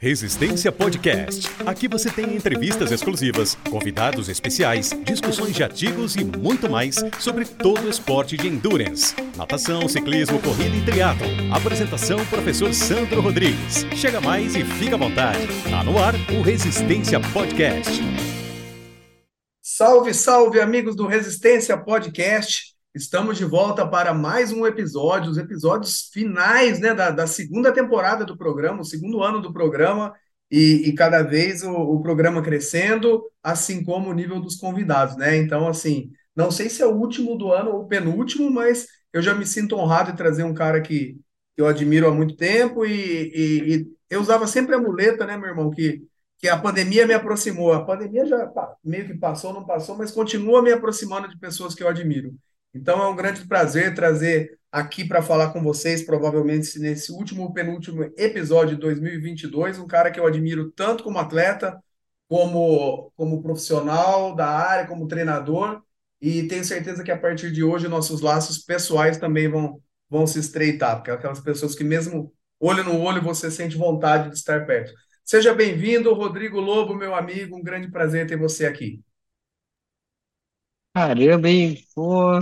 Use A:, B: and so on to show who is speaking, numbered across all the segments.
A: Resistência Podcast. Aqui você tem entrevistas exclusivas, convidados especiais, discussões de artigos e muito mais sobre todo o esporte de endurance. Natação, ciclismo, corrida e triatlon. Apresentação professor Sandro Rodrigues. Chega mais e fica à vontade. Tá no ar o Resistência Podcast.
B: Salve, salve amigos do Resistência Podcast. Estamos de volta para mais um episódio, os episódios finais né, da, da segunda temporada do programa, o segundo ano do programa, e, e cada vez o, o, programa crescendo, assim como o nível dos convidados, né? Então, assim, não sei se é o último do ano ou o penúltimo, mas eu já me sinto honrado em trazer um cara que eu admiro há muito tempo e, e, e eu usava sempre a muleta, né, meu irmão, que, que a pandemia me aproximou. A pandemia já meio que passou, não passou, mas continua me aproximando de pessoas que eu admiro. Então é um grande prazer trazer aqui para falar com vocês, provavelmente nesse último penúltimo episódio de 2022, um cara que eu admiro tanto como atleta, como, como profissional da área, como treinador, e tenho certeza que a partir de hoje nossos laços pessoais também vão, vão se estreitar, porque é aquelas pessoas que mesmo olho no olho você sente vontade de estar perto. Seja bem-vindo, Rodrigo Lobo, meu amigo, um grande prazer ter você aqui.
C: Caramba, hein? Pô,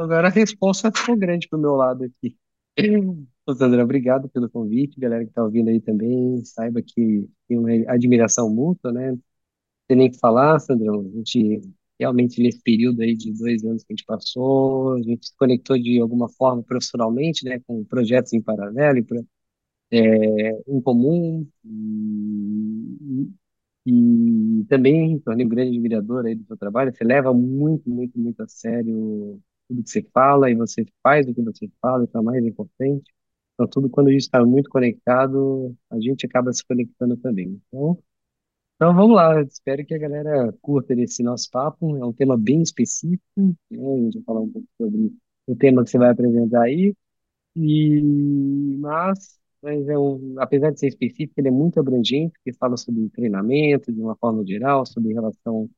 C: agora a resposta ficou grande pro meu lado aqui. Ô, Sandra, obrigado pelo convite, galera que tá ouvindo aí também, saiba que tem uma admiração mútua, né? Não tem nem o que falar, Sandrão, a gente realmente nesse período aí de dois anos que a gente passou, a gente se conectou de alguma forma profissionalmente, né, com projetos em paralelo, é, em comum, e, também tornei um grande admirador aí do seu trabalho. Você leva muito, muito, muito a sério tudo que você fala e você faz o que você fala, o mais importante. Então, tudo quando a gente está muito conectado, a gente acaba se conectando também. Então, então vamos lá. Espero que a galera curta esse nosso papo. É um tema bem específico. Né? A gente vai falar um pouco sobre o tema que você vai apresentar aí. E, mas mas é um, apesar de ser específico, ele é muito abrangente, porque fala sobre treinamento de uma forma geral, sobre relação,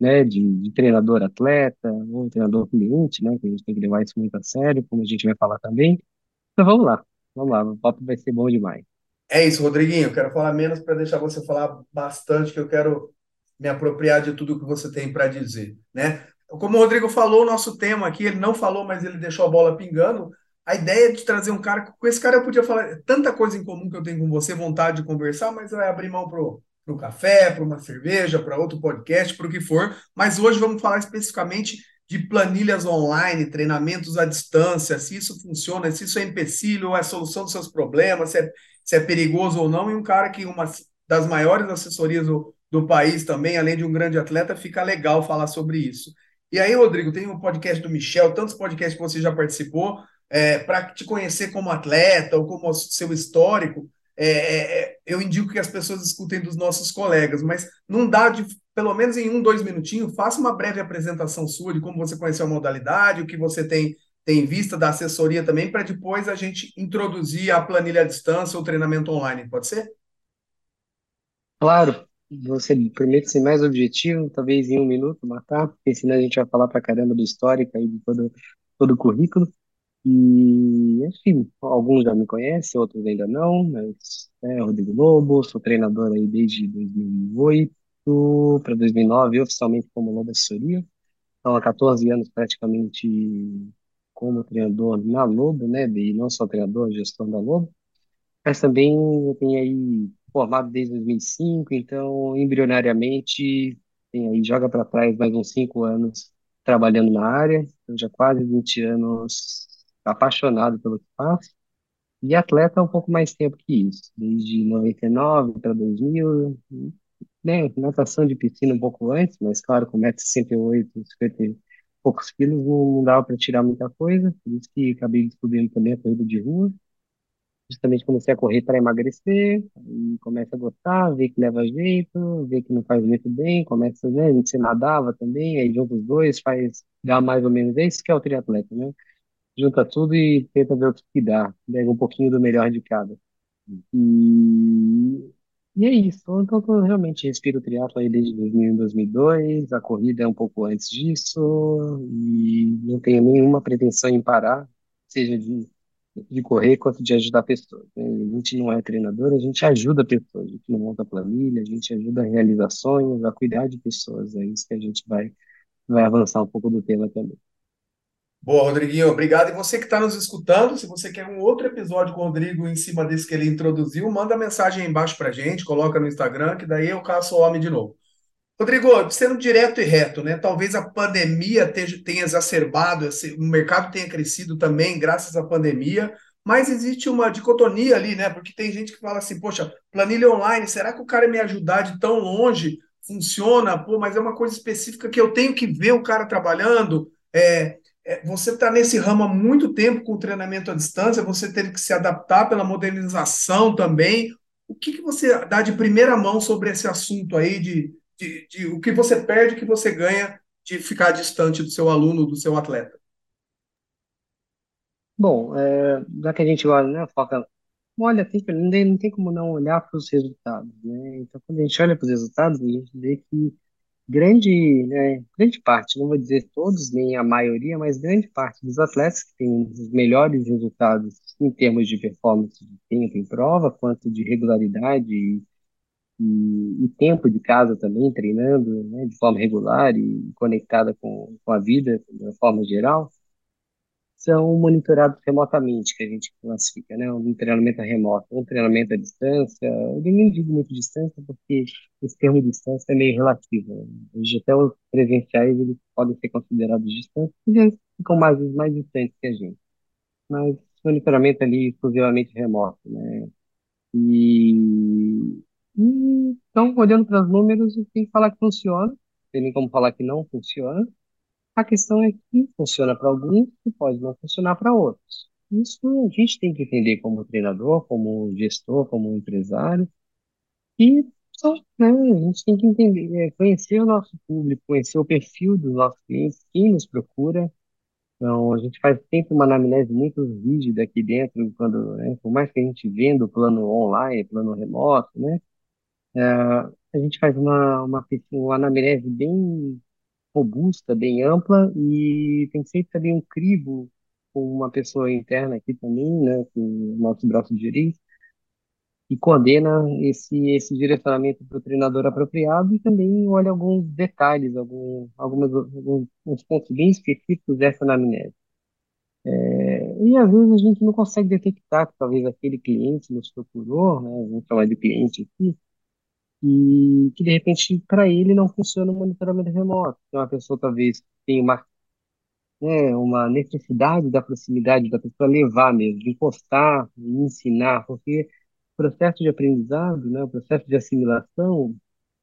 C: né, de, de treinador-atleta, ou treinador-cliente, né, que a gente tem que levar isso muito a sério, como a gente vai falar também. Então vamos lá, vamos lá, o papo vai ser bom demais.
B: É isso, Rodriguinho. Eu quero falar menos para deixar você falar bastante, que eu quero me apropriar de tudo que você tem para dizer, né? Como o Rodrigo falou, o nosso tema aqui, ele não falou, mas ele deixou a bola pingando a ideia de trazer um cara, com esse cara eu podia falar tanta coisa em comum que eu tenho com você, vontade de conversar, mas vai abrir mão pro, pro café, para uma cerveja, para outro podcast, para o que for. Mas hoje vamos falar especificamente de planilhas online, treinamentos à distância, se isso funciona, se isso é empecilho, é solução dos seus problemas, se é, se é perigoso ou não. E um cara que uma das maiores assessorias do, do país também, além de um grande atleta, fica legal falar sobre isso. E aí, Rodrigo, tem um podcast do Michel, tantos podcasts que você já participou é, para te conhecer como atleta ou como seu histórico, é, é, é, eu indico que as pessoas escutem dos nossos colegas, mas não dá de, pelo menos em um, dois minutinhos, faça uma breve apresentação sua de como você conheceu a modalidade, o que você tem, tem vista da assessoria também, para depois a gente introduzir a planilha à distância ou treinamento online, pode ser?
C: Claro, você permite ser mais objetivo, talvez em um minuto matar, porque senão a gente vai falar para caramba do histórico aí de todo, todo o currículo. E, enfim, alguns já me conhecem, outros ainda não, mas é Rodrigo Lobo, sou treinador aí desde 2008 para 2009, oficialmente como Lobo Assessoria. Então, há 14 anos praticamente como treinador na Lobo, né? E não só treinador, gestão da Lobo. Mas também eu tenho aí formado desde 2005, então embrionariamente tem aí, joga para trás mais uns 5 anos trabalhando na área, então já quase 20 anos apaixonado pelo que faço. E atleta há um pouco mais tempo que isso, desde 99 para 2000, né? Natação de piscina um pouco antes, mas claro, com 1,68m, 50 e poucos quilos, não, dava para tirar muita coisa, por isso que acabei descobrindo também a corrida de rua. Justamente comecei a correr para emagrecer, e começa a gostar, ver que leva jeito, ver que não faz muito bem, começa, né? Você nadava também, aí junta os dois, faz, dá mais ou menos, é isso que é o triatleta, né? Junta tudo e tenta ver o que, que dá, pega um pouquinho do melhor de cada. E, e é isso. Então, eu realmente respiro triatlo aí desde 2001, 2002, a corrida é um pouco antes disso, e não tenho nenhuma pretensão em parar, seja de de correr quanto de ajudar pessoas. né? A gente não é treinador, a gente ajuda pessoas, a gente não monta planilha, a gente ajuda realizações, a cuidar de pessoas. É isso que a gente vai, vai avançar um pouco do tema também.
B: Boa, Rodriguinho, obrigado. E você que está nos escutando, se você quer um outro episódio com o Rodrigo em cima desse que ele introduziu, manda mensagem aí embaixo para gente, coloca no Instagram, que daí eu caço o homem de novo. Rodrigo, sendo direto e reto, né? Talvez a pandemia tenha, exacerbado, o mercado tenha crescido também graças à pandemia, mas existe uma dicotomia ali, né? Porque tem gente que fala assim, poxa, planilha online, será que o cara me ajudar de tão longe funciona? Pô, mas é uma coisa específica que eu tenho que ver o cara trabalhando. É, você está nesse ramo há muito tempo com treinamento à distância, você teve que se adaptar pela modernização também. O que, que você dá de primeira mão sobre esse assunto aí de de, de o que você perde, o que você ganha de ficar distante do seu aluno, do seu atleta?
C: Bom, é, já que a gente olha, né, foca, olha, tem, não tem, não tem como não olhar para os resultados, né? Então, quando a gente olha para os resultados, a gente vê que grande, né, grande parte, não vou dizer todos, nem a maioria, mas grande parte dos atletas que têm os melhores resultados em termos de performance de tempo em prova, quanto de regularidade e, e tempo de casa também, treinando, né, de forma regular e conectada com, com a vida, de uma forma geral, são monitorados remotamente, que a gente classifica, né, um treinamento remoto, um treinamento à distância, eu nem digo muito distância, porque esse termo distância é meio relativo, né? Hoje até os presenciais, eles podem ser considerados distantes, porque eles ficam mais, mais distantes que a gente, mas monitoramento ali exclusivamente remoto, né, e, e, então, olhando para os números, tem que falar que funciona, tem nem como falar que não funciona. A questão é que funciona para alguns e pode não funcionar para outros. Isso a gente tem que entender como treinador, como gestor, como empresário, e só, né, a gente tem que entender, é, conhecer o nosso público, conhecer o perfil dos nossos clientes, quem nos procura. Então, a gente faz sempre uma anamnese muito rígida aqui dentro, quando, né, por mais que a gente venda o plano online, plano remoto, né, é, a gente faz uma, uma, uma anamnese bem robusta, bem ampla, e tem sempre também um crivo com uma pessoa interna aqui também, né, com o nosso braço direito, que coordena esse, esse direcionamento para o treinador apropriado e também olha alguns detalhes, algum, algumas, alguns uns pontos bem específicos dessa anamnese. É, E às vezes a gente não consegue detectar que talvez aquele cliente nos procurou, né, vamos chamar de cliente aqui, e que de repente para ele não funciona o monitoramento remoto. Então a pessoa talvez tenha uma, né, uma necessidade da proximidade da pessoa levar mesmo, de encostar, de ensinar, porque o processo de aprendizado, né, o processo de assimilação,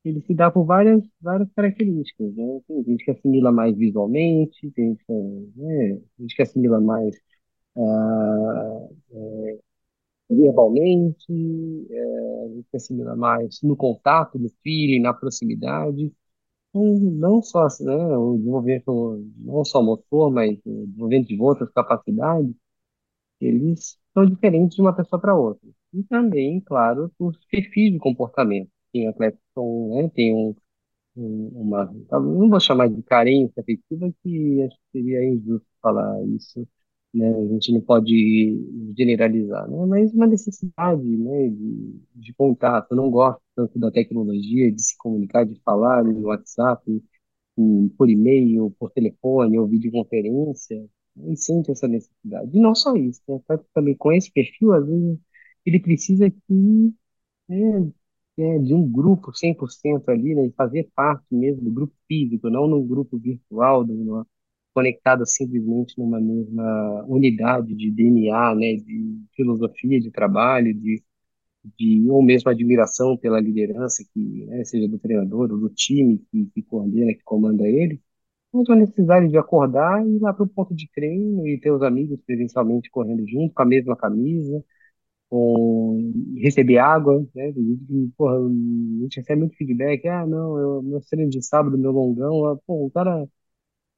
C: ele se dá por várias, várias características, né? Tem gente que assimila mais visualmente, tem gente que, né, gente que assimila mais ah, verbalmente, é, a gente se assimila mais no contato, no feeling, na proximidade. Então, não só, né, o desenvolvimento, não só motor, mas o desenvolvimento de outras capacidades, eles são diferentes de uma pessoa para outra. E também, claro, os perfis de comportamento. Tem atletas que são, né, tem um, um- uma, não vou chamar de carência afetiva, que acho que seria injusto falar isso, né? A gente não pode generalizar, né? Mas uma necessidade, né, de, de contato. Eu não gosto tanto da tecnologia, de se comunicar, de falar no WhatsApp, por e-mail, por telefone ou videoconferência. E sente essa necessidade. E não só isso, né? Que também com esse perfil, às vezes, ele precisa que é, é, de um grupo 100% ali, né, fazer parte mesmo do grupo físico, não num grupo virtual, de uma- conectado simplesmente numa mesma unidade de DNA, né, de filosofia de trabalho, de, de ou mesmo admiração pela liderança que, né, seja do treinador ou do time que, que coordena, que comanda ele, mas uma necessidade de acordar e ir lá para o ponto de treino e ter os amigos presencialmente correndo junto, com a mesma camisa, com receber água, né? Porra, a gente recebe muito feedback, ah, não, eu, meu treino de sábado, meu longão, ah, pô, o cara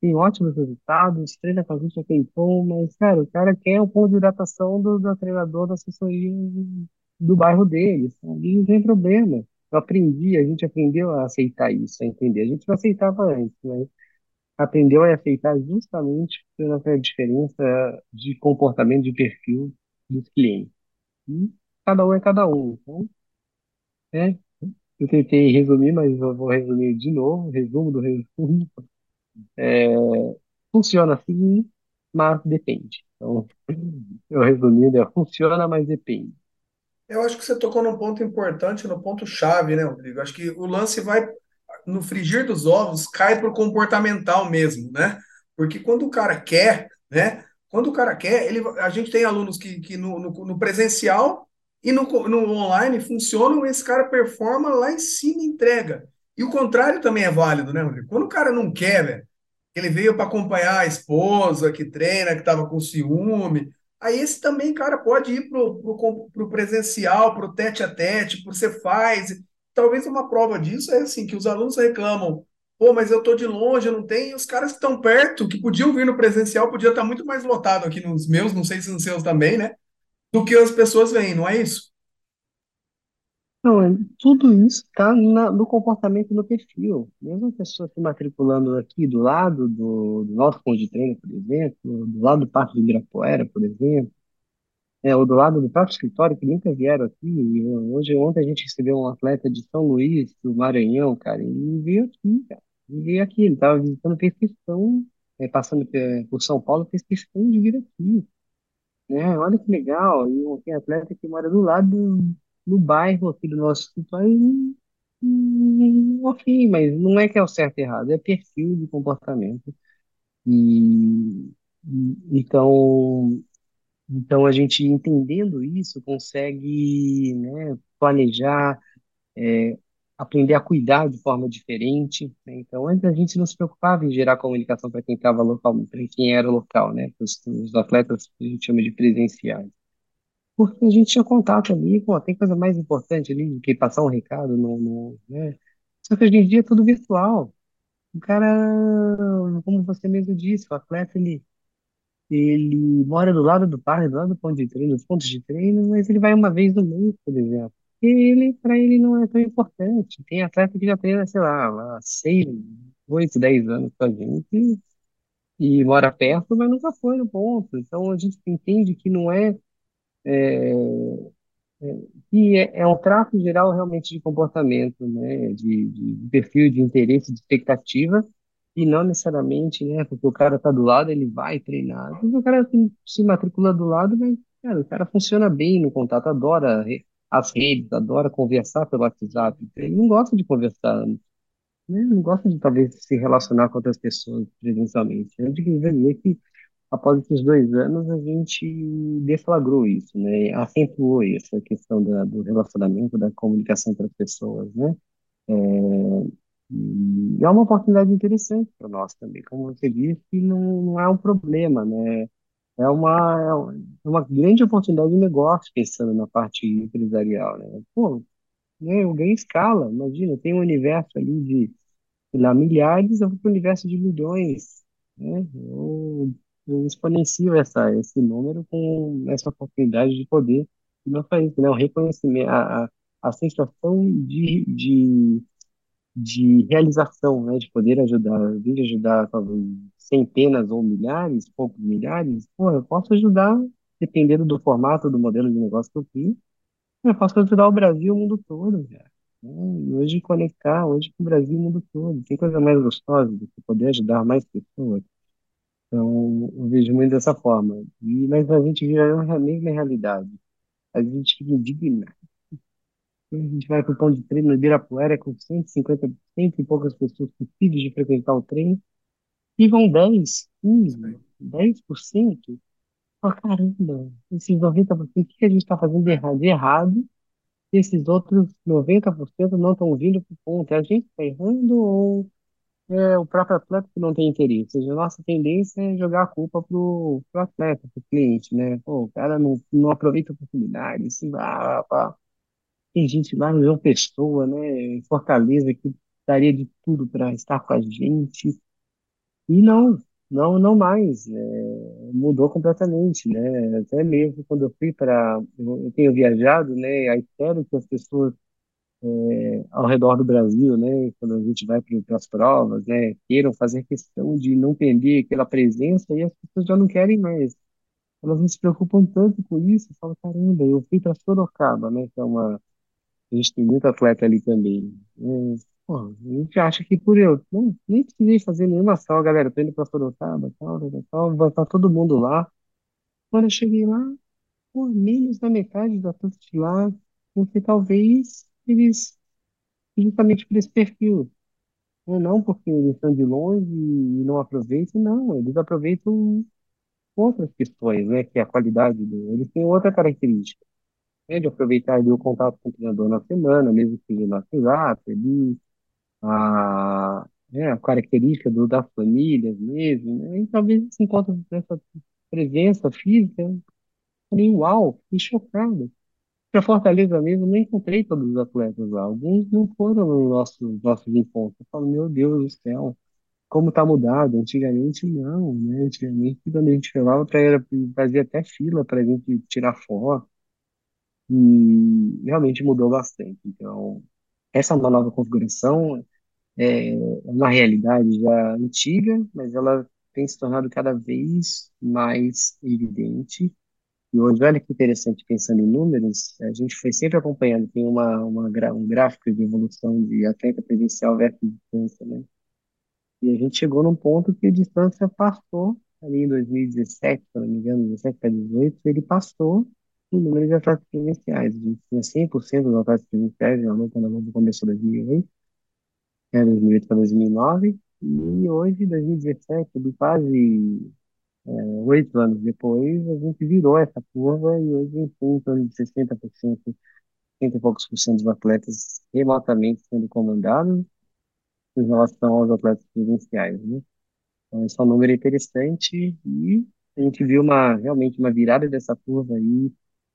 C: tem ótimos resultados, treina com a gente a tempão, mas, cara, o cara quer o ponto de hidratação do, do treinador da assessoria do bairro dele, sabe? E não tem problema. Eu aprendi, a gente aprendeu a aceitar isso, a entender. A gente não aceitava antes, mas aprendeu a aceitar justamente pela diferença de comportamento, de perfil dos clientes. E cada um é cada um. Então, é, eu tentei resumir, mas eu vou resumir de novo, resumo do resumo. É, funciona assim, mas depende. Então, eu resumindo, é, funciona, mas depende.
B: Eu acho que você tocou num ponto importante, no ponto chave, né, Rodrigo? Acho que o lance vai, no frigir dos ovos, cai para o comportamental mesmo, né? Porque quando o cara quer, né? Quando o cara quer, ele, a gente tem alunos que, que no, no, no presencial e no, no online funcionam, esse cara performa lá em cima entrega. E o contrário também é válido, né, Rodrigo? Quando o cara não quer, velho, ele veio para acompanhar a esposa que treina, que estava com ciúme, Aí esse também, cara, pode ir pro, pro presencial, pro tete a tete, pro você faz. Talvez uma prova disso é assim, que os alunos reclamam, pô, mas eu tô de longe, não tenho, e os caras que estão perto, que podiam vir no presencial, podia estar muito mais lotado aqui nos meus, não sei se nos seus também, né? Do que as pessoas vêm, não é isso?
C: É- tudo isso está no comportamento no perfil. Mesmo a pessoa se matriculando aqui do lado do, do nosso ponto de treino, por exemplo, do lado do Parque do Ibirapuera, por exemplo, é, ou do lado do próprio escritório, que nunca vieram aqui. Hoje, ontem a gente recebeu um atleta de São Luís, do Maranhão, cara, e veio aqui, cara. Veio aqui, ele estava visitando, fez questão, é, passando por São Paulo, fez questão de vir aqui, né? Olha que legal. E um- tem atleta que mora do lado no bairro aqui do nosso escritório. e, hum, ok, mas não é que é o certo e errado, é perfil de comportamento. E, e- então, então a gente entendendo isso consegue, né, planejar, é, aprender a cuidar de forma diferente, né? Então, antes a gente não se preocupava em gerar comunicação para quem estava local, para quem era local, né? Os, os atletas que a gente chama de presenciais. Porque a gente tinha contato ali, pô, tem coisa mais importante ali do que passar um recado no, no, né? Só que hoje em dia é tudo virtual. O cara, como você mesmo disse, o atleta, ele, ele mora do lado do parque, do lado do ponto de treino, dos pontos de treino, mas ele vai uma vez no mês, por exemplo. Ele, para ele, não é tão importante. Tem atleta que já treina, sei lá, há seis, oito, dez anos com a gente e, e mora perto, mas nunca foi no ponto. Então a gente entende que não é E é, é um traço geral realmente de comportamento, né? De, de perfil, de interesse, de expectativa, e não necessariamente, né? Porque o cara tá do lado, ele vai treinar. Porque o cara se, se matricula do lado, mas, cara, o cara funciona bem no contato, adora as redes, adora conversar pelo WhatsApp. Ele não gosta de conversar, né? Não gosta de, talvez, se relacionar com outras pessoas presencialmente. Eu diria que após esses dois anos, a gente deflagrou isso, né? Acentuou essa questão da, do relacionamento, da comunicação entre as pessoas, né? É, e é uma oportunidade interessante para nós também. Como você disse, não, não é um problema, né? É uma, é uma grande oportunidade de negócio, pensando na parte empresarial, né? Pô, né, eu ganho escala, imagina, tem um universo ali de lá, milhares, eu vou para o universo de milhões, né? Eu, eu exponencio essa, esse número com essa oportunidade de poder, como eu falei, né? O reconhecimento, a, a, a sensação de, de, de realização, né? De poder ajudar, vir ajudar talvez centenas ou milhares, poucos milhares, pô, eu posso ajudar, dependendo do formato, do modelo de negócio que eu crio, eu posso ajudar o Brasil, o mundo todo, cara. né? E hoje conectar, hoje com o Brasil, o mundo todo. Tem coisa mais gostosa do que poder ajudar mais pessoas. Então, eu vejo muito dessa forma. E, mas a gente vive a mesma realidade. A gente fica indignado. A gente vai para o pão de treino no Ibirapuera com 150, cento e poucas pessoas possíveis de frequentar o treino. E vão 10, 15, 10%. Oh, caramba, esses 90%, o que a gente está fazendo de errado? De errado esses outros 90% não estão vindo por conta. É a gente está errando ou é o próprio atleta que não tem interesse? Ou seja, a nossa tendência é jogar a culpa pro, pro atleta, pro cliente, né? Pô, o cara não, não aproveita a oportunidade, assim. Tem gente lá no João Pessoa, né, em Fortaleza, que daria de tudo para estar com a gente. E não, não, não mais. é, mudou completamente, né? Até mesmo quando eu fui para, eu eu tenho viajado, né? Aí espero que as pessoas ao redor do Brasil, né, quando a gente vai para as provas, né, queiram fazer questão de não perder aquela presença e as pessoas já não querem mais. elas não se preocupam tanto com isso. Falo, caramba, eu fui para Sorocaba, né? Que é uma. A gente tem muito atleta ali também. né? pô, a gente acha que por eu não, nem precisei fazer nenhuma ação, galera. Tô indo para Sorocaba, tal, tal, tal, vai estar todo mundo lá. Quando eu cheguei lá, pô, menos da metade da atletas de lá, porque talvez eles, justamente por esse perfil. né? Não porque eles estão de longe e não aproveitam, não, eles aproveitam outras questões, né? Que é a qualidade do. Eles têm outra característica, né? De aproveitar ali o contato com o treinador na semana, mesmo que no WhatsApp, ali, a, né, a característica do, das famílias mesmo, né? E talvez se encontre essa presença física, eu falei, uau, fiquei chocado. Para Fortaleza mesmo, eu não encontrei todos os atletas lá. Alguns não foram nos nossos, nossos encontros. Eu falo, meu Deus do céu como está mudado. Antigamente, não, né? Antigamente, quando a gente chamava para era fazia até fila para a gente tirar foto, e realmente mudou bastante. Então, essa é uma nova configuração, é uma realidade já antiga, mas ela tem se tornado cada vez mais evidente. E hoje, olha que interessante, pensando em números, a gente foi sempre acompanhando, tem uma, uma, um gráfico de evolução de atleta presencial versus distância, né? E a gente chegou num ponto que a distância passou, ali em 2017, se não me engano, 17 para 18, ele passou o número de atletas presenciais. A gente tinha 100% dos atletas presenciais, realmente, quando a Globo começou em 2008, né, 2008 para 2009, e hoje, 2017, de quase é, oito anos depois, a gente virou essa curva e hoje tem em torno de 60%, 60 e poucos por cento dos atletas remotamente sendo comandados em relação aos atletas presenciais, né? Então, esse é um número interessante e a gente viu uma, realmente uma virada dessa curva aí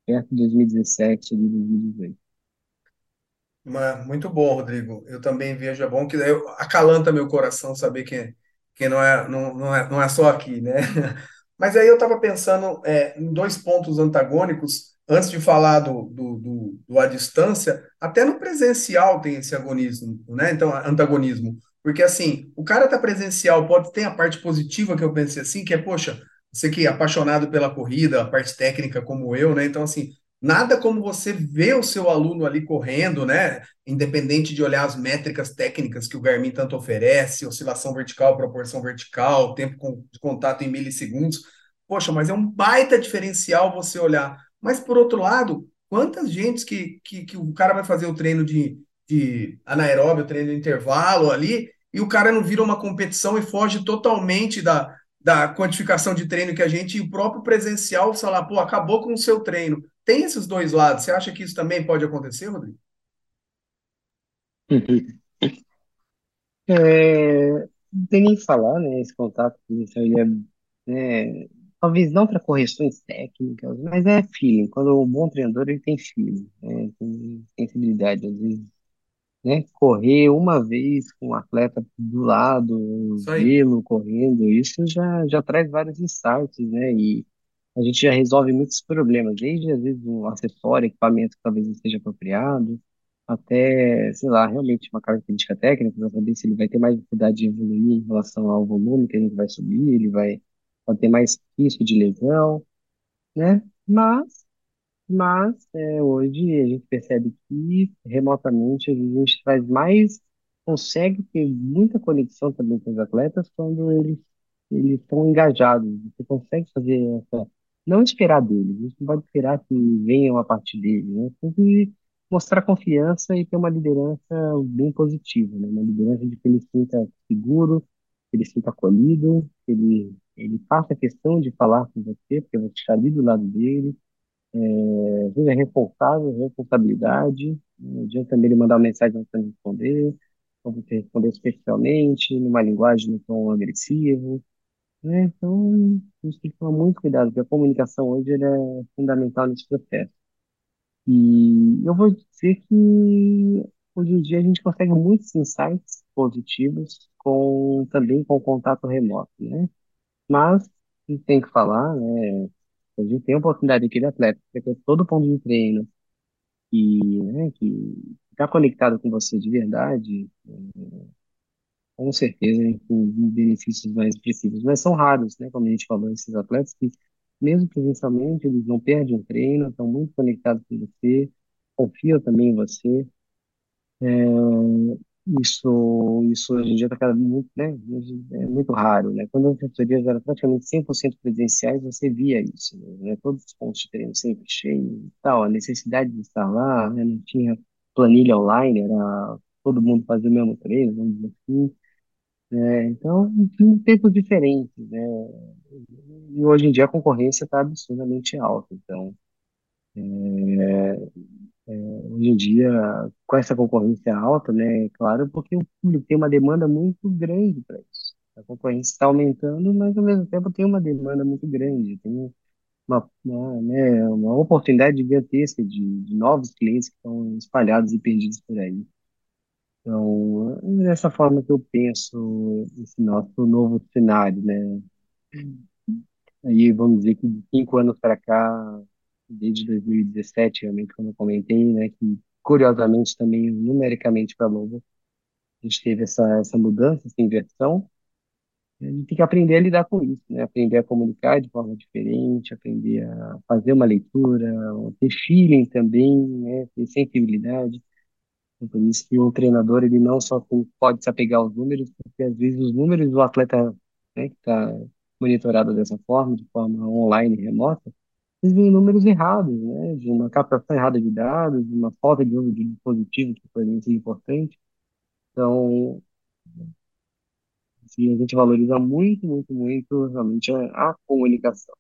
C: perto de 2017 e 2018.
B: Uma- Muito bom, Rodrigo. Eu também vejo, é bom que eu, acalanta meu coração saber que, que não é, não, não é, não é só aqui, né? Mas aí eu estava pensando é, em dois pontos antagônicos, antes de falar do, do, do, do à distância, até no presencial tem esse agonismo, né? Então, antagonismo. Porque assim, o cara tá presencial, pode ter a parte positiva que eu pensei assim, que é, poxa, você que é apaixonado pela corrida, a parte técnica como eu, né? Então, assim, nada como você ver o seu aluno ali correndo, né? Independente de olhar as métricas técnicas que o Garmin tanto oferece, oscilação vertical, proporção vertical, tempo de contato em milissegundos. Poxa, mas é um baita diferencial você olhar. Mas, por outro lado, quantas gentes que, que, que o cara vai fazer o treino de, de anaeróbio, o treino de intervalo ali, e o cara não vira uma competição e foge totalmente da, da quantificação de treino que a gente, e o próprio presencial, lá, pô, acabou com o seu treino. Tem esses dois lados. Você acha que isso também pode acontecer, Rodrigo?
C: É, não tem nem falar, né? Esse contato inicial, ele é, é, talvez não para correções técnicas, mas é feeling. Quando um bom treinador, ele tem feeling, né? Tem sensibilidade. Às vezes né? Correr uma vez com um atleta do lado,
B: Isso aí.
C: vê-lo correndo, isso já, já traz vários insights, né? E a gente já resolve muitos problemas, desde às vezes um acessório, equipamento que talvez não seja apropriado, até, sei lá, realmente uma característica técnica, para saber se ele vai ter mais dificuldade de evoluir em relação ao volume que a gente vai subir, ele vai, vai ter mais risco de lesão, né? Mas mas é, hoje a gente percebe que remotamente a gente faz mais, consegue ter muita conexão também com os atletas quando eles eles estão engajados. Você consegue fazer essa, não esperar deles, a gente não pode esperar que venham a partir deles, né? Tem que mostrar confiança e ter uma liderança bem positiva, né? Uma liderança de que ele sinta seguro, que ele sinta acolhido, que ele ele faça questão de falar com você, porque você está ali do lado dele às vezes é responsável, responsabilidade. Não adianta também ele mandar uma mensagem não você responder, ou você responder especialmente, numa linguagem não tão agressiva, né? Então, a gente tem que tomar muito cuidado, porque a comunicação hoje ela é fundamental nesse processo. E eu vou dizer que hoje em dia a gente consegue muitos insights positivos com também com o contato remoto, né? Mas a gente tem que falar, né? A gente tem a oportunidade daquele atleta, que é todo ponto de treino, e, né, que está conectado com você de verdade, com certeza, né, com benefícios mais expressivos. Mas são raros, né, como a gente falou, esses atletas que mesmo presencialmente, eles não perdem o treino, estão muito conectados com você, confiam também em você. Isso, isso hoje em dia está cada muito, né, é muito raro, né? Quando as assessorias eram praticamente 100% presenciais, você via isso, né? Todos os pontos de treino sempre cheios e tal, a necessidade de estar lá, né? Não tinha planilha online, era todo mundo fazia o mesmo treino, vamos dizer assim, né? Então, tinha tempos diferentes, né? E hoje em dia a concorrência está absurdamente alta, então, Hoje em dia, com essa concorrência alta, né, é claro, porque o público tem uma demanda muito grande para isso. A concorrência está aumentando, mas ao mesmo tempo tem uma demanda muito grande, tem uma, uma, né, uma oportunidade gigantesca de, de novos clientes que estão espalhados e perdidos por aí. Então, é dessa forma que eu penso esse nosso novo cenário, né? Aí vamos dizer que de cinco anos para cá, desde 2017, realmente, como eu comentei, né, que curiosamente também numericamente para a Globo, a gente teve essa, essa mudança, essa inversão, a gente tem que aprender a lidar com isso, né? Aprender a comunicar de forma diferente, aprender a fazer uma leitura, ter feeling também, né? Ter sensibilidade. Então, por isso que o treinador ele não só pode se apegar aos números, porque às vezes os números do atleta, né, que está monitorado dessa forma, de forma online, remota, eles veem números errados, né, de uma captação errada de dados, de uma falta de uso de dispositivo, que foi muito importante. Então, assim, a gente valoriza muito, muito, muito realmente a, a comunicação,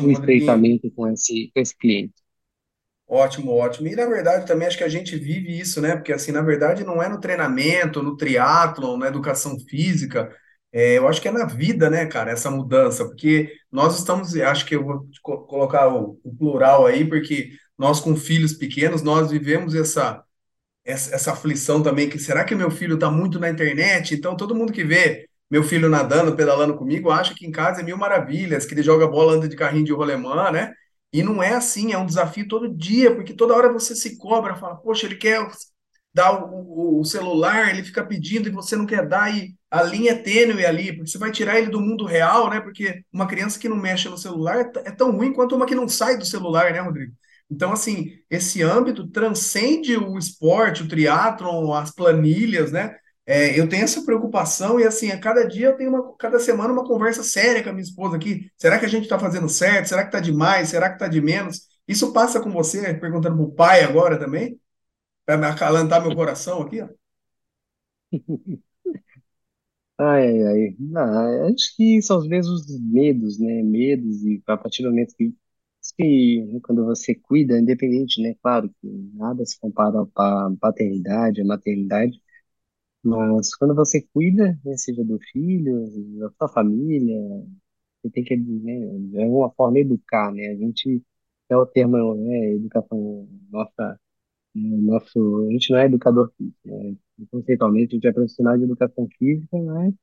C: o
B: Ótimo, Rodriguinho.
C: estreitamento com esse, com esse cliente.
B: Ótimo, ótimo. E na verdade também acho que a gente vive isso, né? Porque assim, na verdade não é no treinamento, no triatlon, na educação física, é, eu acho que é na vida, né, cara, essa mudança, porque nós estamos, acho que eu vou co- colocar o, o plural aí, porque nós com filhos pequenos, nós vivemos essa essa, essa aflição também, que será que meu filho está muito na internet? Então, todo mundo que vê meu filho nadando, pedalando comigo, acha que em casa é mil maravilhas, que ele joga bola, anda de carrinho de rolemã, né? E não é assim, é um desafio todo dia, porque toda hora você se cobra, fala, poxa, ele quer dar o, o, celular, ele fica pedindo e você não quer dar, e a linha é tênue ali, porque você vai tirar ele do mundo real, né? Porque uma criança que não mexe no celular é, é tão ruim quanto uma que não sai do celular, né, Rodrigo? Então, assim, esse âmbito transcende o esporte, o triatlon, as planilhas, né? É, eu tenho essa preocupação e, assim, a cada dia eu tenho uma, cada semana uma conversa séria com a minha esposa aqui. Será que a gente está fazendo certo? Será que está de mais? Será que está de menos? Isso passa com você, perguntando para o pai agora também, para me acalentar meu coração aqui, ó.
C: Ai, ai, ai. Ah, acho que são os mesmos medos, né? Medos, e a partir do momento que, que né, quando você cuida, independente, né? Claro que nada se compara à paternidade, à maternidade, mas quando você cuida, né, seja do filho, da sua família, você tem que, né, de alguma forma, educar, né? A gente, é o termo, né, educação, nossa, nosso, a gente não é educador físico, né? Conceitualmente, a gente é profissional de educação física, mas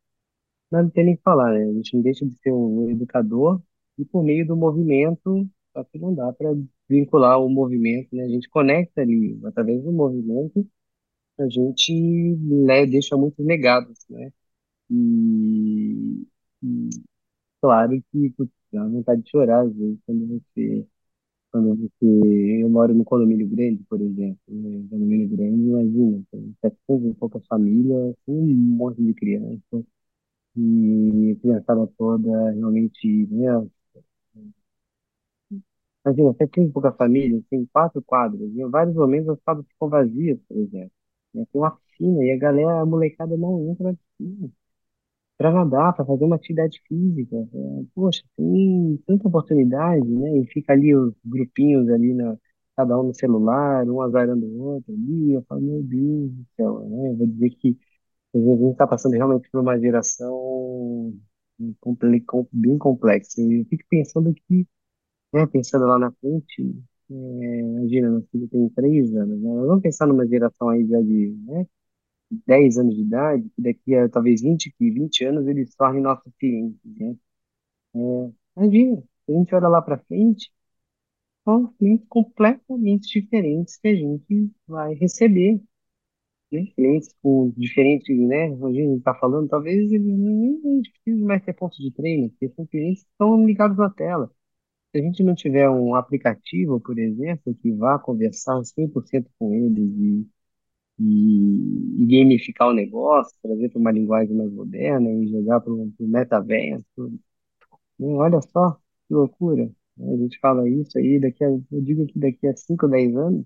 C: não tem nem o que falar, né? A gente não deixa de ser um educador e por meio do movimento, só que não dá para vincular o movimento, né? A gente conecta ali, através do movimento, a gente né, deixa muitos legados, né? E, e claro que dá vontade de chorar às vezes quando você, quando você, eu moro num condomínio grande, por exemplo, né? Condomínio grande, imagina, tem 700 e poucas famílias, um monte de crianças, e a criançada toda realmente, né? Imagina, você tem pouca família, tem quatro quadras, e em vários momentos as quadras ficam vazias, por exemplo. né? Tem uma piscina e a galera, a molecada não entra na piscina para nadar, para fazer uma atividade física. É, poxa, tem tanta oportunidade, né? E fica ali os grupinhos ali, na, cada um no celular, um azarando o outro ali. Eu falo, meu Deus do céu, né? Eu vou dizer que a gente está passando realmente por uma geração bem complexa. E eu fico pensando que né, pensando lá na frente, é, imagina, meu filho tem três anos, né? Vamos pensar numa geração aí já de, né, 10 anos de idade, que daqui a talvez 20, que 20 anos eles tornem nossos clientes, né? É, imagina, a gente olha lá para frente, são clientes completamente diferentes que a gente vai receber. né, clientes com diferentes, né, a gente está falando, talvez eles nem nem precisem mais ter pontos de treino, porque são clientes que estão ligados na tela. Se a gente não tiver um aplicativo, por exemplo, que vá conversar 100% com eles e, e, e gamificar o negócio, trazer para uma linguagem mais moderna e jogar para o metaverso, né, olha só que loucura. né, A gente fala isso aí, daqui a, eu digo que daqui a 5, 10 anos,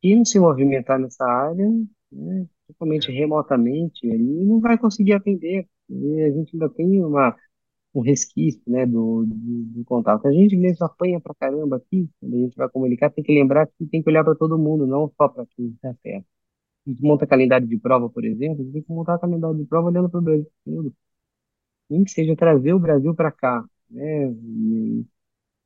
C: quem se movimentar nessa área, né, totalmente remotamente, não vai conseguir atender. E a gente ainda tem uma, um resquício, né, do, do, do contato. A gente mesmo apanha pra caramba aqui, quando a gente vai comunicar, tem que lembrar que tem que olhar para todo mundo, não só para quem está perto. A gente monta calendário de prova, por exemplo, a gente tem que montar calendário de prova olhando para o Brasil. Nem que seja trazer o Brasil para cá, né? E,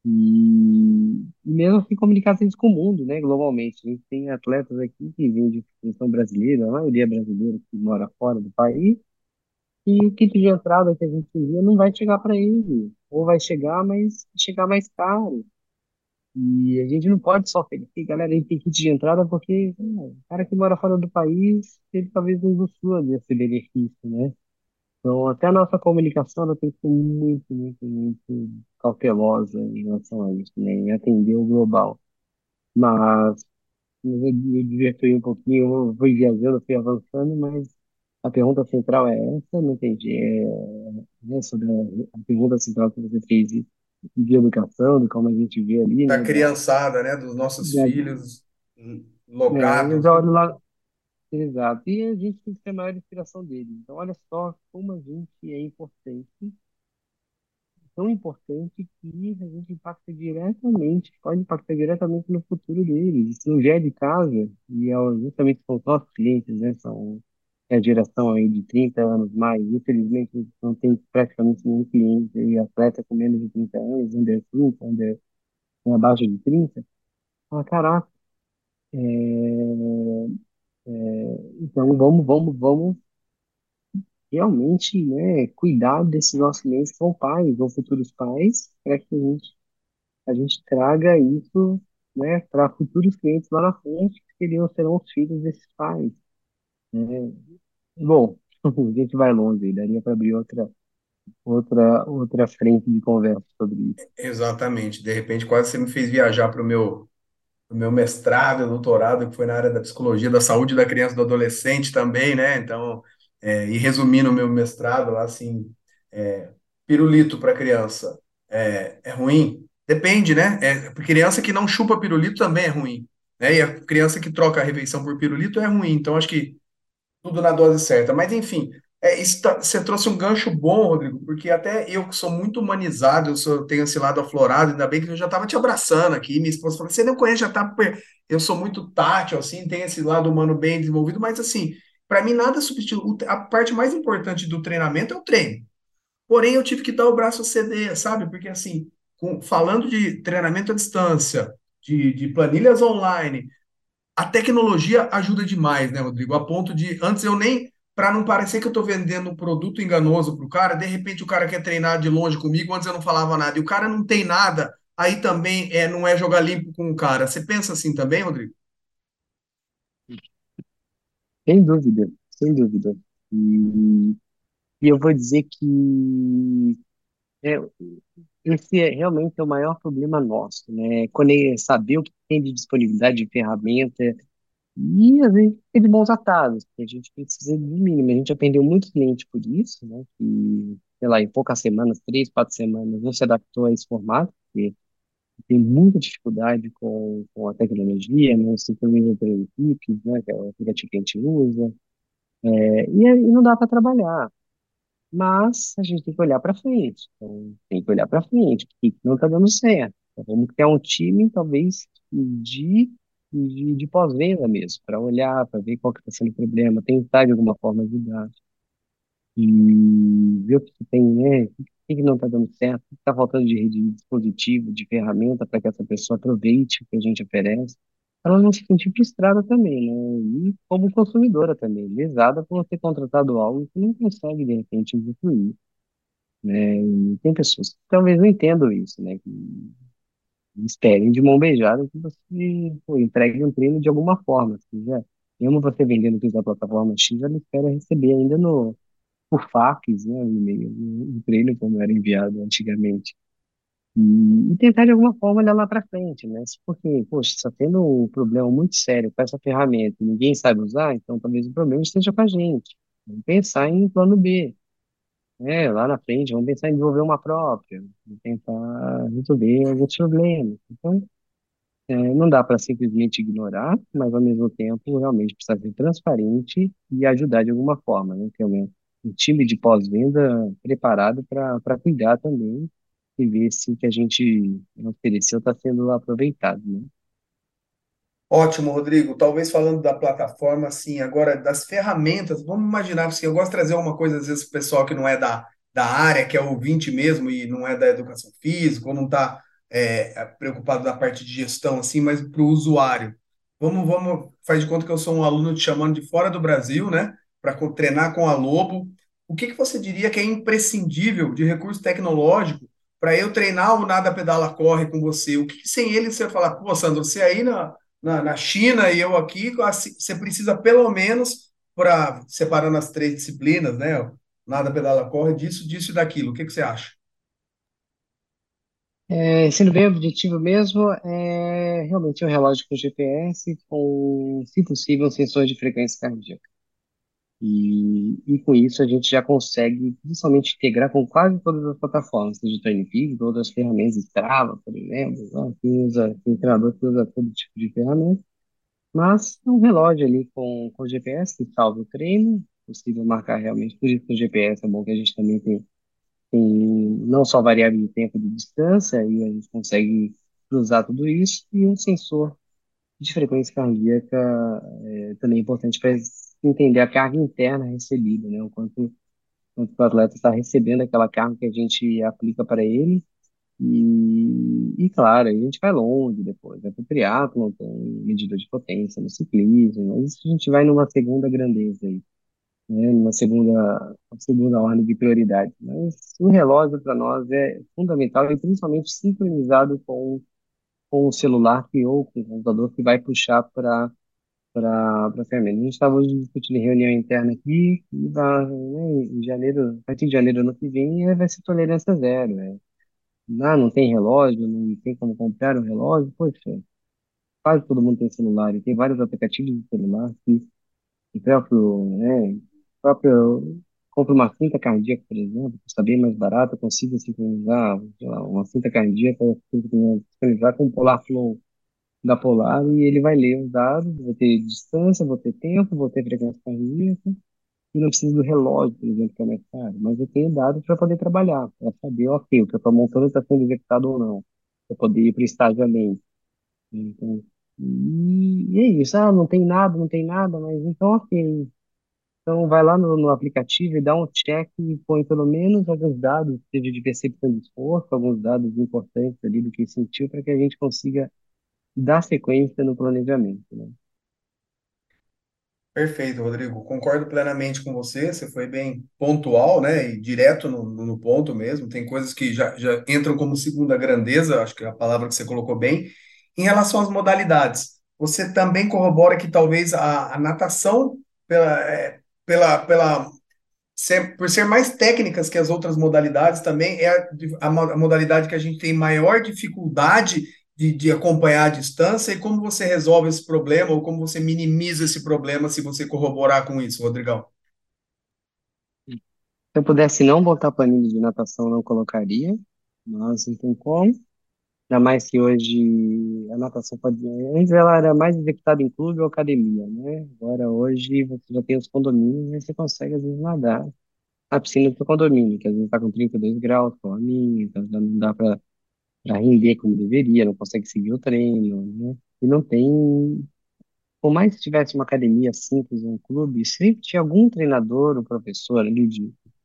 C: e, e mesmo assim comunicar com o mundo, né, globalmente. A gente tem atletas aqui que vêm de são brasileiros, a maioria é brasileira que mora fora do país, e o kit de entrada que a gente envia não vai chegar para ele, ou vai chegar, mas chegar mais caro. E a gente não pode só oferecer, galera, ele tem kit de entrada porque é, o cara que mora fora do país, ele talvez não usufrua desse benefício, né? Então, até a nossa comunicação ela tem que ser muito, muito, muito cautelosa em relação a isso, né? Em atender o global. Mas eu, eu diverti um pouquinho, eu fui viajando, fui avançando, mas a pergunta central é essa, não entendi. É, né, sobre a, a pergunta central que você fez de, educação, de como a gente vê ali,
B: Da
C: né? Da,
B: criançada, né? Dos nossos
C: da,
B: filhos hum,
C: é,
B: né?
C: olho lá, exato, e a gente tem que ter a maior inspiração deles. Então, olha só como a gente é importante tão importante que a gente impacta diretamente, pode impactar diretamente no futuro deles. Se não vier de casa, e é justamente são os nossos clientes, né? São a geração aí de 30 anos mais, infelizmente não tem praticamente nenhum cliente e atleta com menos de 30 anos, under 30, under, abaixo de 30. Ah, caraca, é, é, então vamos, vamos, vamos realmente, né, cuidar desses nossos clientes que são pais ou futuros pais, para que a gente a gente traga isso, né, para futuros clientes lá na frente, que seriam, serão os filhos desses pais? Bom, a gente vai longe, aí, daria para abrir outra, outra, outra frente de conversa sobre isso.
B: Exatamente. De repente, quase você me fez viajar para o meu meu mestrado, doutorado, que foi na área da psicologia da saúde da criança e do adolescente também, né? Então, é, e resumindo o meu mestrado, lá, assim, é, pirulito para criança é, é ruim? Depende, né? É, criança que não chupa pirulito também é ruim, né? E a criança que troca a refeição por pirulito é ruim. Então, acho que tudo na dose certa. Mas, enfim, é, tá- você trouxe um gancho bom, Rodrigo, porque até eu que sou muito humanizado, eu sou, tenho esse lado aflorado, ainda bem que eu já estava te abraçando aqui. Minha esposa falou: você não conhece, já tá. per-" Eu sou muito tátil, assim, tem esse lado humano bem desenvolvido, mas, assim, para mim, nada substitui. A parte mais importante do treinamento é o treino. Porém, eu tive que dar o braço a ceder, sabe? Porque, assim, com- falando de treinamento à distância, de, de planilhas online a tecnologia ajuda demais, né, Rodrigo? A ponto de, antes eu nem, para não parecer que eu estou vendendo um produto enganoso para o cara, de repente o cara quer treinar de longe comigo, antes eu não falava nada, e o cara não tem nada, aí também é, não é jogar limpo com o cara. Você pensa assim também, Rodrigo?
C: Sem dúvida, sem dúvida. E, e eu vou dizer que é, esse é realmente é o maior problema nosso, né? Quando é saber o que tem de disponibilidade de ferramenta E às vezes fica de mãos atadas, porque a gente precisa de mínimo. A gente aprendeu muito cliente por isso, né? Que, sei lá, em poucas semanas, três, quatro semanas, não se adaptou a esse formato, porque tem muita dificuldade com, com a tecnologia, né? Sincroniza entre equipes, né? Que é o aplicativo que a gente usa. É, e aí não dá para trabalhar. Mas a gente tem que olhar para frente. Então, tem que olhar para frente, porque não está dando certo. Então, vamos criar um time, talvez, de, de, de pós-venda mesmo, para olhar, para ver qual que está sendo o problema, tentar de alguma forma ajudar e ver o que tem, né? O que, não está dando certo, o que está faltando de de dispositivo, de ferramenta para que essa pessoa aproveite o que a gente oferece, ela não se sentir frustrada também, né? E como consumidora também, lesada por ter contratado algo que não consegue, de repente, usufruir, né? E tem pessoas que talvez não entendam isso, né? Que esperem de mão beijada que você pô, entregue um treino de alguma forma, seja Mesmo você vendendo coisa da plataforma X, ela espera receber ainda no, por fax, né, o e-mail, no treino como era enviado antigamente. E, tentar de alguma forma olhar lá para frente, né? Porque, poxa, está tendo um problema muito sério com essa ferramenta, e ninguém sabe usar, então talvez o problema esteja com a gente. Vamos pensar em plano B, né? Lá na frente, vamos pensar em desenvolver uma própria, tentar resolver alguns problemas. Então, é, não dá para simplesmente ignorar, mas ao mesmo tempo realmente precisa ser transparente e ajudar de alguma forma, né? Ter um, um time de pós-venda preparado para para cuidar também e ver se o que a gente ofereceu está sendo aproveitado, né?
B: Ótimo, Rodrigo. Talvez falando da plataforma, assim, agora das ferramentas, vamos imaginar, assim, eu gosto de trazer uma coisa, às vezes, para o pessoal que não é da, da área, que é ouvinte mesmo e não é da educação física, ou não está é, preocupado da parte de gestão, assim, mas para o usuário. Vamos, vamos, faz de conta que eu sou um aluno te chamando de fora do Brasil, né, para treinar com a Lobo. O que que você diria que é imprescindível de recurso tecnológico para eu treinar o nada pedala corre com você? O que, sem ele você falar, pô, Sandro, você aí na na, na China e eu aqui, assim, você precisa pelo menos, para separando as três disciplinas, né? Nada pedala corre, disso, disso e daquilo. O que, que você acha?
C: É, sendo bem objetivo mesmo, é realmente um relógio com GPS, com, se possível, um sensor de frequência cardíaca. E, e com isso a gente já consegue principalmente integrar com quase todas as plataformas, seja o TrainPeaks, todas as ferramentas, Strava, por exemplo, né? Quem usa, tem treinador que usa todo tipo de ferramenta, mas é um relógio ali com, com GPS que salva o treino, possível marcar realmente, por isso que o GPS é bom que a gente também tem, tem não só variável de tempo de distância, aí a gente consegue cruzar tudo isso, e um sensor de frequência cardíaca é, também é importante para entender a carga interna recebida, né? O quanto, quanto o atleta está recebendo aquela carga que a gente aplica para ele. E, e claro, a gente vai longe depois, vai para o triatlon, tem medida de potência no ciclismo, mas isso a gente vai numa segunda grandeza aí, né? Numa segunda, uma segunda ordem de prioridade. Mas o relógio para nós é fundamental e principalmente sincronizado com, com o celular que, ou com o computador que vai puxar para para ferramenta. A gente estava discutindo em reunião interna aqui, e né, em janeiro, a partir de janeiro ano que vem, eh, vai ser tolerância zero. Né? Não, não tem relógio, não tem como comprar um relógio, poxa, quase todo mundo tem celular, e tem vários aplicativos de celular que o próprio, né, próprio compra uma cinta cardíaca, por exemplo, que está bem mais barato, eu consigo sincronizar, sei lá, uma cinta cardíaca, sincronizar com o Polar Flow da Polar e ele vai ler os dados, vou ter distância, vou ter tempo, vou ter frequência cardíaca, e não preciso do relógio, por exemplo, que é mais caro, mas eu tenho dados para poder trabalhar, para saber, ok, o que eu estou montando está sendo executado ou não, para poder ir para o estágio além. Então, e, e é isso, ah, não tem nada, não tem nada, mas então, ok. Então, vai lá no, no aplicativo e dá um check e põe pelo menos alguns dados, seja de percepção de esforço, alguns dados importantes ali do que sentiu, para que a gente consiga dar sequência no planejamento, né?
B: Perfeito, Rodrigo. Concordo plenamente com você. Você foi bem pontual, né? E direto no, no ponto mesmo. Tem coisas que já, já entram como segunda grandeza, acho que é a palavra que você colocou bem. Em relação às modalidades, você também corrobora que talvez a, a natação, pela, é, pela, pela ser, por ser mais técnicas que as outras modalidades, também é a, a modalidade que a gente tem maior dificuldade de, de acompanhar a distância e como você resolve esse problema ou como você minimiza esse problema se você corroborar com isso, Rodrigão?
C: Se eu pudesse não botar planilha de natação, não colocaria, mas não tem como. Ainda mais que hoje a natação pode. Antes ela era mais executada em clube ou academia, né? Agora hoje você já tem os condomínios e você consegue às vezes nadar na piscina do condomínio, que às vezes está com 32 graus, como a minha, então já não dá para para render como deveria, não consegue seguir o treino, né? E não tem, por mais que tivesse uma academia simples, um clube, sempre tinha algum treinador, um professor ali de,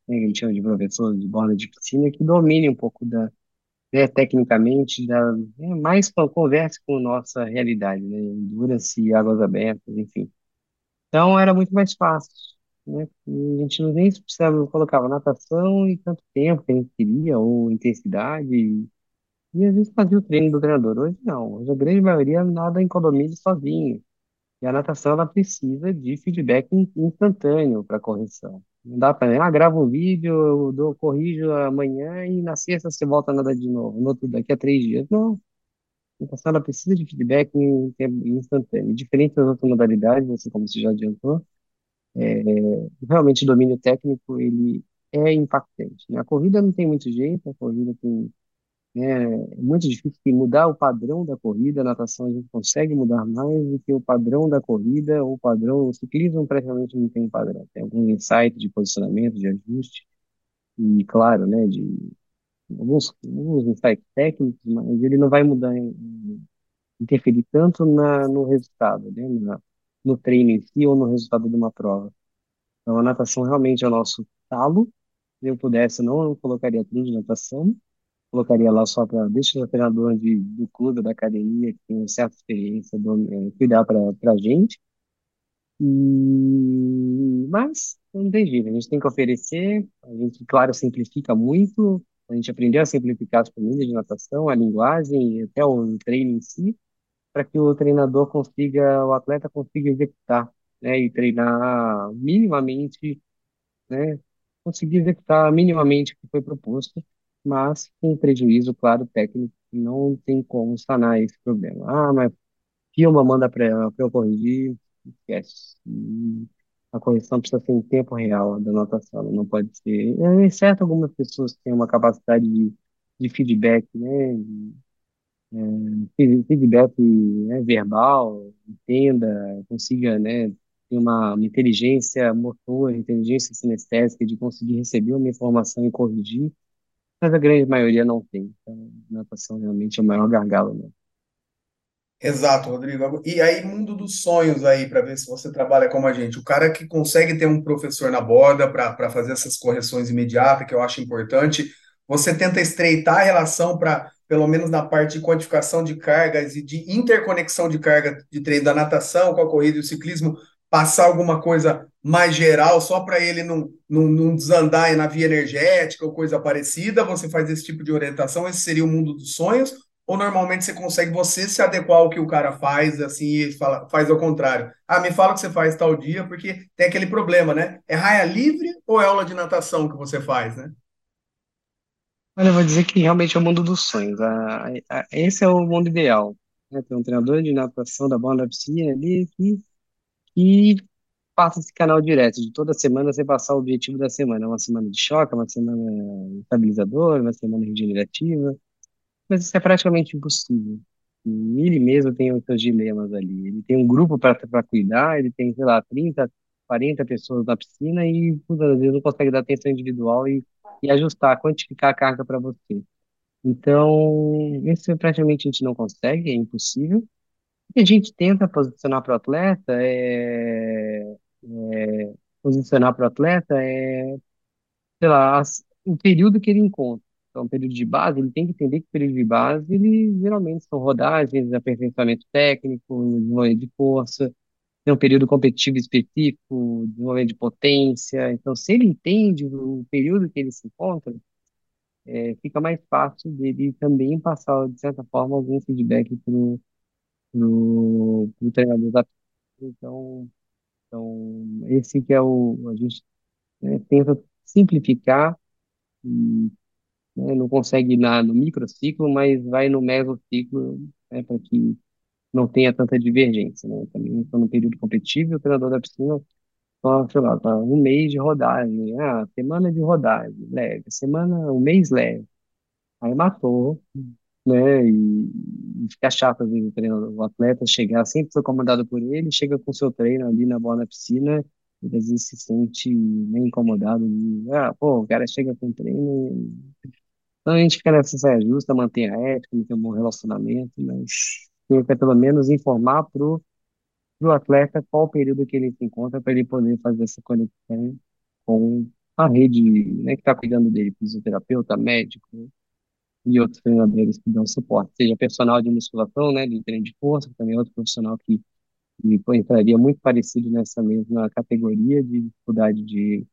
C: né, que a gente chama de professor de borda de piscina, que domine um pouco da, né, tecnicamente, da, né, mais converse com nossa realidade, né? Endurance, águas abertas, enfim. Então era muito mais fácil, né? A gente não nem precisava, colocava natação e tanto tempo que a gente queria, ou intensidade, e às vezes fazia o treino do treinador. Hoje não. Hoje a grande maioria nada em condomínio sozinho. E a natação, ela precisa de feedback in- instantâneo para correção. Não dá para, ah, grava um vídeo, eu dou, corrijo amanhã e na sexta você volta a nadar de novo, no outro daqui a três dias. Não, a natação, ela precisa de feedback instantâneo. Diferente das outras modalidades, assim como você já adiantou, é, realmente o domínio técnico, ele é impactante, né? A corrida não tem muito jeito, a corrida tem é muito difícil mudar o padrão da corrida. A natação a gente consegue mudar mais do que o padrão da corrida ou o padrão. O ciclismo praticamente não tem padrão. Tem algum insight de posicionamento, de ajuste, e claro, né, de alguns, alguns insights técnicos, mas ele não vai mudar, em- em- interferir tanto na, no resultado, né, na, no treino em si ou no resultado de uma prova. Então a natação realmente é o nosso talo. Se eu pudesse, eu não colocaria tudo de natação colocaria lá só para deixa o treinador de, do clube, da academia, que tem certa experiência, do, é, cuidar para a gente. E, mas não tem jeito, a gente tem que oferecer, a gente, claro, simplifica muito, a gente aprendeu a simplificar as planilhas de natação, a linguagem, até o treino em si, para que o treinador consiga, o atleta consiga executar, né, e treinar minimamente né, conseguir executar minimamente o que foi proposto, mas com prejuízo, claro, técnico, não tem como sanar esse problema. Ah, mas filma, manda para eu corrigir, esquece. A correção precisa ser em tempo real da anotação, não pode ser. É certo, algumas pessoas têm uma capacidade de, de feedback, né? fe- feedback, né, verbal, entenda, consiga, né, ter uma, uma inteligência motora, inteligência sinestésica de conseguir receber uma informação e corrigir, mas a grande maioria não tem. Então, natação realmente é o maior gargalo, né?
B: Exato, Rodrigo. E aí, mundo dos sonhos aí, para ver se você trabalha como a gente. O cara que consegue ter um professor na borda para fazer essas correções imediatas, que eu acho importante. Você tenta estreitar a relação para, pelo menos na parte de quantificação de cargas e de interconexão de carga de treino da natação com a corrida e o ciclismo, passar alguma coisa mais geral, só para ele não, não, não desandar na via energética ou coisa parecida. Você faz esse tipo de orientação. Esse seria o mundo dos sonhos. Ou normalmente você consegue você se adequar ao que o cara faz, assim, e fala, faz ao contrário. Ah, me fala o que você faz tal dia, porque tem aquele problema, né? É raia livre ou é aula de natação que você faz, né?
C: Olha, eu vou dizer que realmente é o mundo dos sonhos. A- a- esse é o mundo ideal. Né? Ter um treinador de natação da bola da piscina ali que, que passa esse canal direto, de toda semana você passar o objetivo da semana. Uma semana de choque, uma semana estabilizadora, uma semana regenerativa. Mas isso é praticamente impossível. E ele mesmo tem os seus dilemas ali. Ele tem um grupo para cuidar, ele tem, sei lá, 30, 40 pessoas na piscina e, muitas vezes, não consegue dar atenção individual e, e ajustar, quantificar a carga para você. Então, isso praticamente a gente não consegue, é impossível. E a gente tenta posicionar para o atleta, é, é, posicionar para o atleta é sei lá, as- o período que ele encontra. Então, o período de base, ele tem que entender que o período de base, ele geralmente são rodagens, aperfeiçoamento técnico, desenvolvimento de força, tem um período competitivo específico, desenvolvimento de potência. Então, se ele entende o período que ele se encontra, é, fica mais fácil dele também passar, de certa forma, algum feedback para o treinador da então, então, esse que é o, a gente, né, tenta simplificar né? Não consegue ir na, no microciclo, mas vai no mesociclo, né, para que não tenha tanta divergência, né? Também estou no período competitivo, o treinador da piscina, só, sei lá, tá um mês de rodagem, ah, semana de rodagem, leve, semana, um mês leve. Aí matou, né? E, fica chato às vezes o atleta chegar sempre foi comandado por ele, chega com seu treino ali na bola na piscina, e às vezes se sente meio incomodado, ah, pô, o cara chega com treino então a gente fica nessa saia justa, mantém a ética, manter um bom relacionamento, mas tenta pelo menos informar pro, pro atleta qual o período que ele se encontra para ele poder fazer essa conexão com a rede, né, que está cuidando dele, fisioterapeuta, médico e outros treinadores que dão suporte, seja personal de musculação, né, de treino de força, também é outro profissional que, que entraria muito parecido nessa mesma categoria de dificuldade de,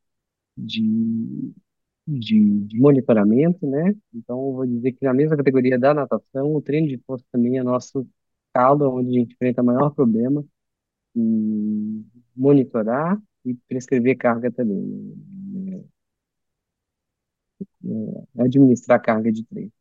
C: de de, de monitoramento, né? Então, vou dizer que na mesma categoria da natação, o treino de força também é nosso calo, onde a gente enfrenta o maior problema, e monitorar e prescrever carga também, né? É, administrar carga de treino.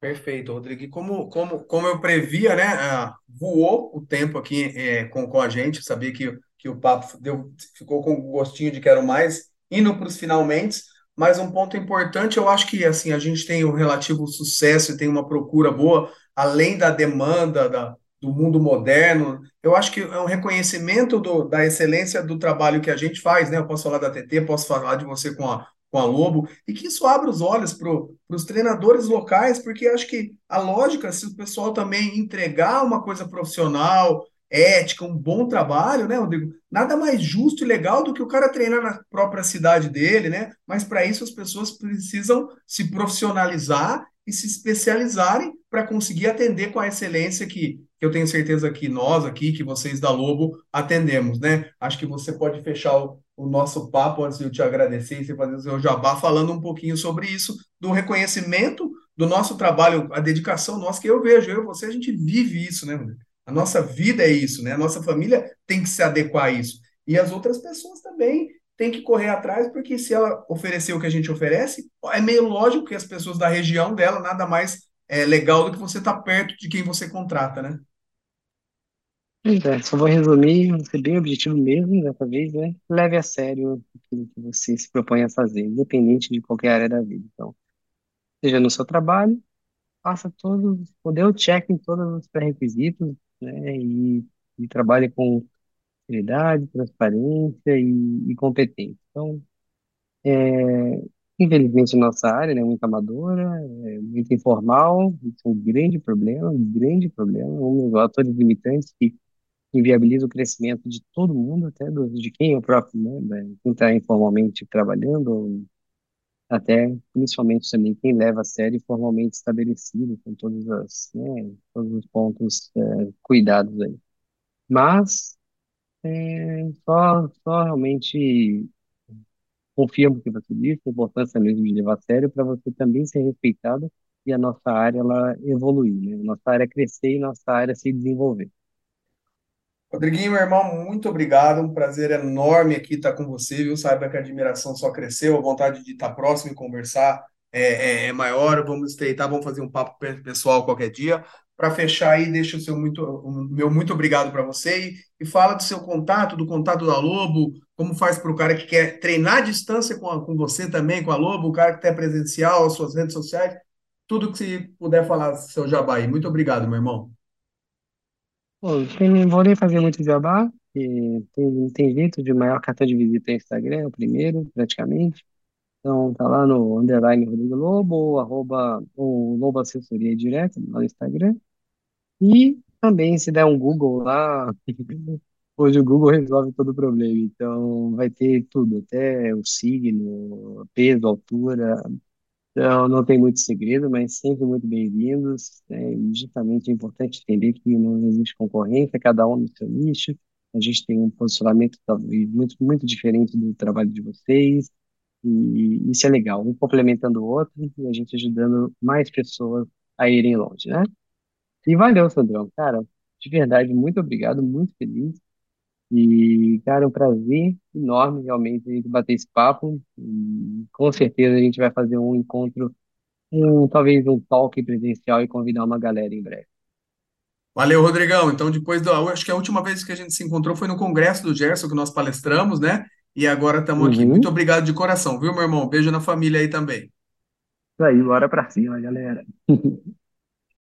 B: Perfeito, Rodrigo. E como, como, como eu previa, né? ah, voou o tempo aqui é, com, com a gente. Sabia que, que o papo deu, ficou com gostinho de quero mais, indo para os finalmente. Mas um ponto importante, eu acho que assim a gente tem o relativo sucesso e tem uma procura boa, além da demanda da, do mundo moderno. Eu acho que é um reconhecimento do, da excelência do trabalho que a gente faz, né? Eu posso falar da TT, posso falar de você com a com a Lobo, e que isso abra os olhos para os treinadores locais, porque acho que a lógica, se o pessoal também entregar uma coisa profissional, ética, um bom trabalho, né, Rodrigo? Nada mais justo e legal do que o cara treinar na própria cidade dele, né? Mas para isso as pessoas precisam se profissionalizar e se especializarem para conseguir atender com a excelência que, que eu tenho certeza que nós aqui, que vocês da Lobo atendemos, né? Acho que você pode fechar o, o nosso papo antes de eu te agradecer e você fazer o seu jabá, falando um pouquinho sobre isso, do reconhecimento do nosso trabalho, a dedicação nossa, que eu vejo, eu e você, a gente vive isso, né? A nossa vida é isso, né? A nossa família tem que se adequar a isso. E as outras pessoas também têm que correr atrás, porque se ela oferecer o que a gente oferece, é meio lógico que as pessoas da região dela, nada mais é legal do que você estar tá perto de quem você contrata, né?
C: É, só vou resumir, vou ser bem objetivo mesmo dessa vez, né? Leve a sério aquilo que você se propõe a fazer, independente de qualquer área da vida. Então, seja no seu trabalho, faça todos, dê o check em todos os pré-requisitos, né? E, e trabalhe com seriedade, transparência e, e competência. Então, é, infelizmente, nossa área né, é muito amadora, é muito informal, isso é um grande problema, um grande problema, um dos fatores limitantes que inviabiliza o crescimento de todo mundo, até do, de quem é o próprio, né, quem está informalmente trabalhando, até principalmente também quem leva a sério formalmente estabelecido, com todos, as, né, todos os pontos é, cuidados aí. Mas é, só, só realmente confirmo o que você disse, a importância mesmo de levar a sério para você também ser respeitado e a nossa área ela evoluir, né? Nossa área crescer e nossa área se desenvolver.
B: Rodriguinho, meu irmão, muito obrigado. Um prazer enorme aqui estar com você, viu? Saiba que a admiração só cresceu, a vontade de estar próximo e conversar é, é, é maior. Vamos estreitar, vamos fazer um papo pessoal qualquer dia. Para fechar aí, deixa o seu muito, o meu muito obrigado para você e, e, fala do seu contato, do contato da Lobo, como faz para o cara que quer treinar à distância com, a, com você também, com a Lobo, o cara que está presencial, as suas redes sociais, tudo que puder falar, seu jabá aí. Muito obrigado, meu irmão.
C: Bom, tem, vou nem fazer muito jabá, e tem, tem jeito de maior cartão de visita no Instagram, é o primeiro, praticamente. Então, tá lá no underline Rodrigo Lobo, ou arroba, ou Lobo Assessoria Direta, lá no Instagram. E também, se der um Google lá, hoje o Google resolve todo o problema. Então, vai ter tudo, até o signo, peso, altura, então, não tem muito segredo, mas sempre muito bem-vindos. É, justamente é importante entender que não existe concorrência, cada um no seu nicho. A gente tem um posicionamento muito, muito diferente do trabalho de vocês, e isso é legal, um complementando o outro e a gente ajudando mais pessoas a irem longe, né? E valeu, Sandrão, cara, de verdade, muito obrigado, muito feliz. E, cara, é um prazer enorme realmente bater esse papo. E, com certeza a gente vai fazer um encontro, um, talvez um talk presencial e convidar uma galera em breve.
B: Valeu, Rodrigão. Então, depois da. Acho que a última vez que a gente se encontrou foi no congresso do Gerson, que nós palestramos, né? E agora estamos aqui.
C: Uhum.
B: Muito obrigado de coração, viu, meu irmão? Beijo na família aí também.
C: Isso aí, bora pra cima, galera.